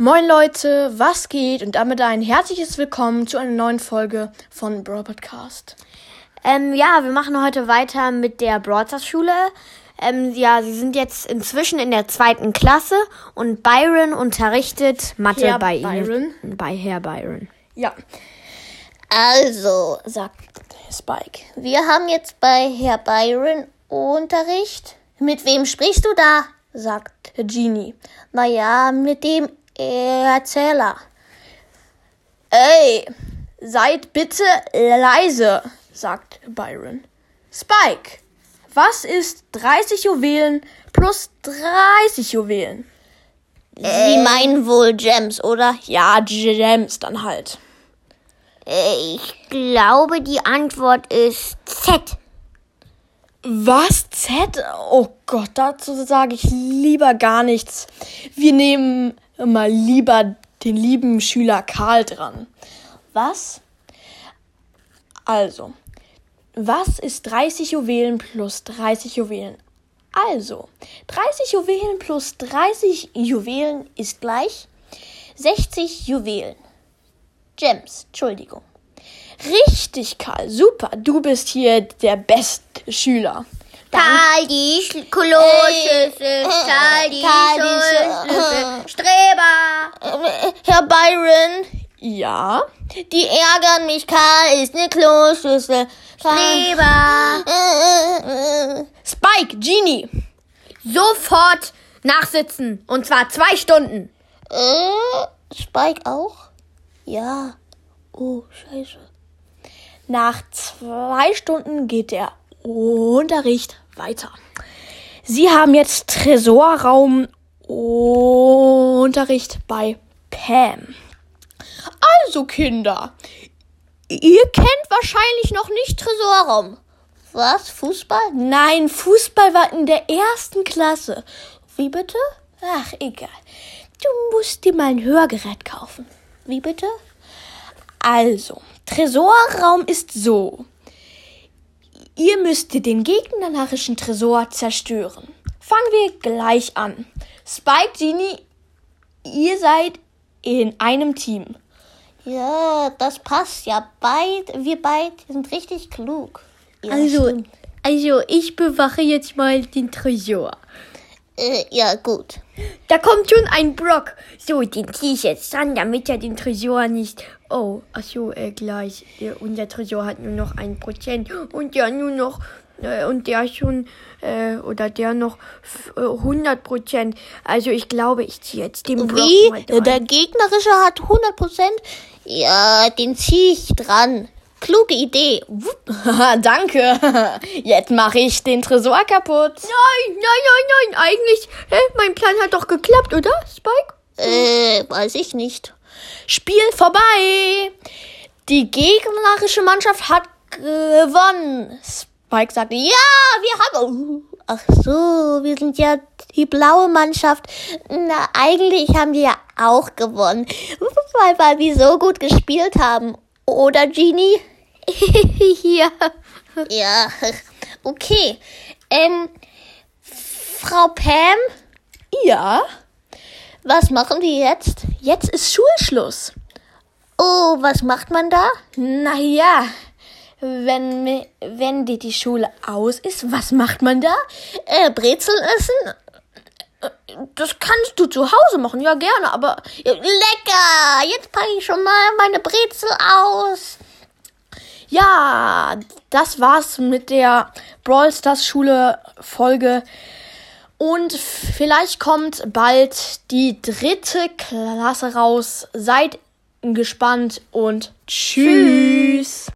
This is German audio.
Moin Leute, was geht? Und damit ein herzliches Willkommen zu einer neuen Folge von Brawl Podcast. Ähm, ja, wir machen heute weiter mit der Broadcast-Schule. Ähm, ja, sie sind jetzt inzwischen in der zweiten Klasse und Byron unterrichtet Mathe Herr bei Byron. ihnen. Bei Herr Byron. Ja, Also, sagt Spike. wir haben jetzt bei Herr Byron Unterricht. Mit wem sprichst du da? Sagt Genie. Naja, mit dem Erzähler. Ey, seid bitte leise, sagt Byron. Spike, was ist 30 Juwelen plus 30 Juwelen? Sie meinen wohl Gems, oder? Ja, Gems dann halt. Äh, Ich glaube, die Antwort ist Z. Was? Z? Oh Gott, dazu sage ich lieber gar nichts. Wir nehmen mal lieber den lieben Schüler Karl dran. Was? Also, was ist 30 Juwelen plus 30 Juwelen? Also, 30 Juwelen plus 30 Juwelen ist gleich 60 Juwelen. Gems, Entschuldigung. Richtig, Karl, super. Du bist hier der beste Schüler. Karl die Kloschüssel, Karl die Schulschlüssel. Herr Byron, Ja, die ärgern mich. Karl ist eine Kloschüssel, Streber. Spike, Genie. Sofort nachsitzen. Und zwar zwei Stunden. Äh, Spike auch? Ja. Oh, scheiße. Nach zwei Stunden geht der Unterricht weiter. Sie haben jetzt Tresorraum Unterricht bei Pam. Also Kinder, ihr kennt wahrscheinlich noch nicht Tresorraum. Was? Fußball? Nein, Fußball war in der ersten Klasse. Wie bitte? Ach, egal. Du musst dir mal ein Hörgerät kaufen. Wie bitte? Also, Tresorraum ist so. Ihr müsst den gegnerischen Tresor zerstören. Fangen wir gleich an. Spike, Genie, ihr seid in einem Team. Ja, das passt ja. Beid, wir beide sind richtig klug. Ja, Also, stimmt. also ich bewache jetzt mal den Tresor. Äh, ja, gut. Da kommt schon ein Brock. So, den ziehe ich jetzt an, damit er den Tresor nicht. Oh, ach so, äh, gleich. Äh, unser Tresor hat nur noch ein Prozent und der nur noch äh, und der schon äh, oder der noch f- äh, 100 Prozent. Also ich glaube, ich ziehe jetzt den Brock Wie? mal dran. Der gegnerische hat 100%? Ja, den zieh ich dran. Kluge Idee. Danke. Jetzt mache ich den Tresor kaputt. Nein, nein, nein, nein. Eigentlich, hä, mein Plan hat doch geklappt, oder, Spike? Äh, weiß ich nicht. Spiel vorbei. Die gegnerische Mannschaft hat gewonnen. Spike sagte, ja, wir haben. Oh, ach so, wir sind ja die blaue Mannschaft. Na, eigentlich haben wir ja auch gewonnen. Weil, weil wir so gut gespielt haben. Oder, Genie? ja. Ja, okay. Ähm, Frau Pam, ja, was machen wir jetzt? jetzt ist Schulschluss. Oh, was macht man da? Naja, wenn, wenn die, die Schule aus ist, was macht man da? Äh, Brezeln essen? Das kannst du zu Hause machen, ja gerne, aber Lecker! Jetzt packe ich schon mal meine Brezel aus. Ja, das war's mit der Brawl Stars Schule Folge. Und vielleicht kommt bald die dritte Klasse raus. Seid gespannt und tschüss.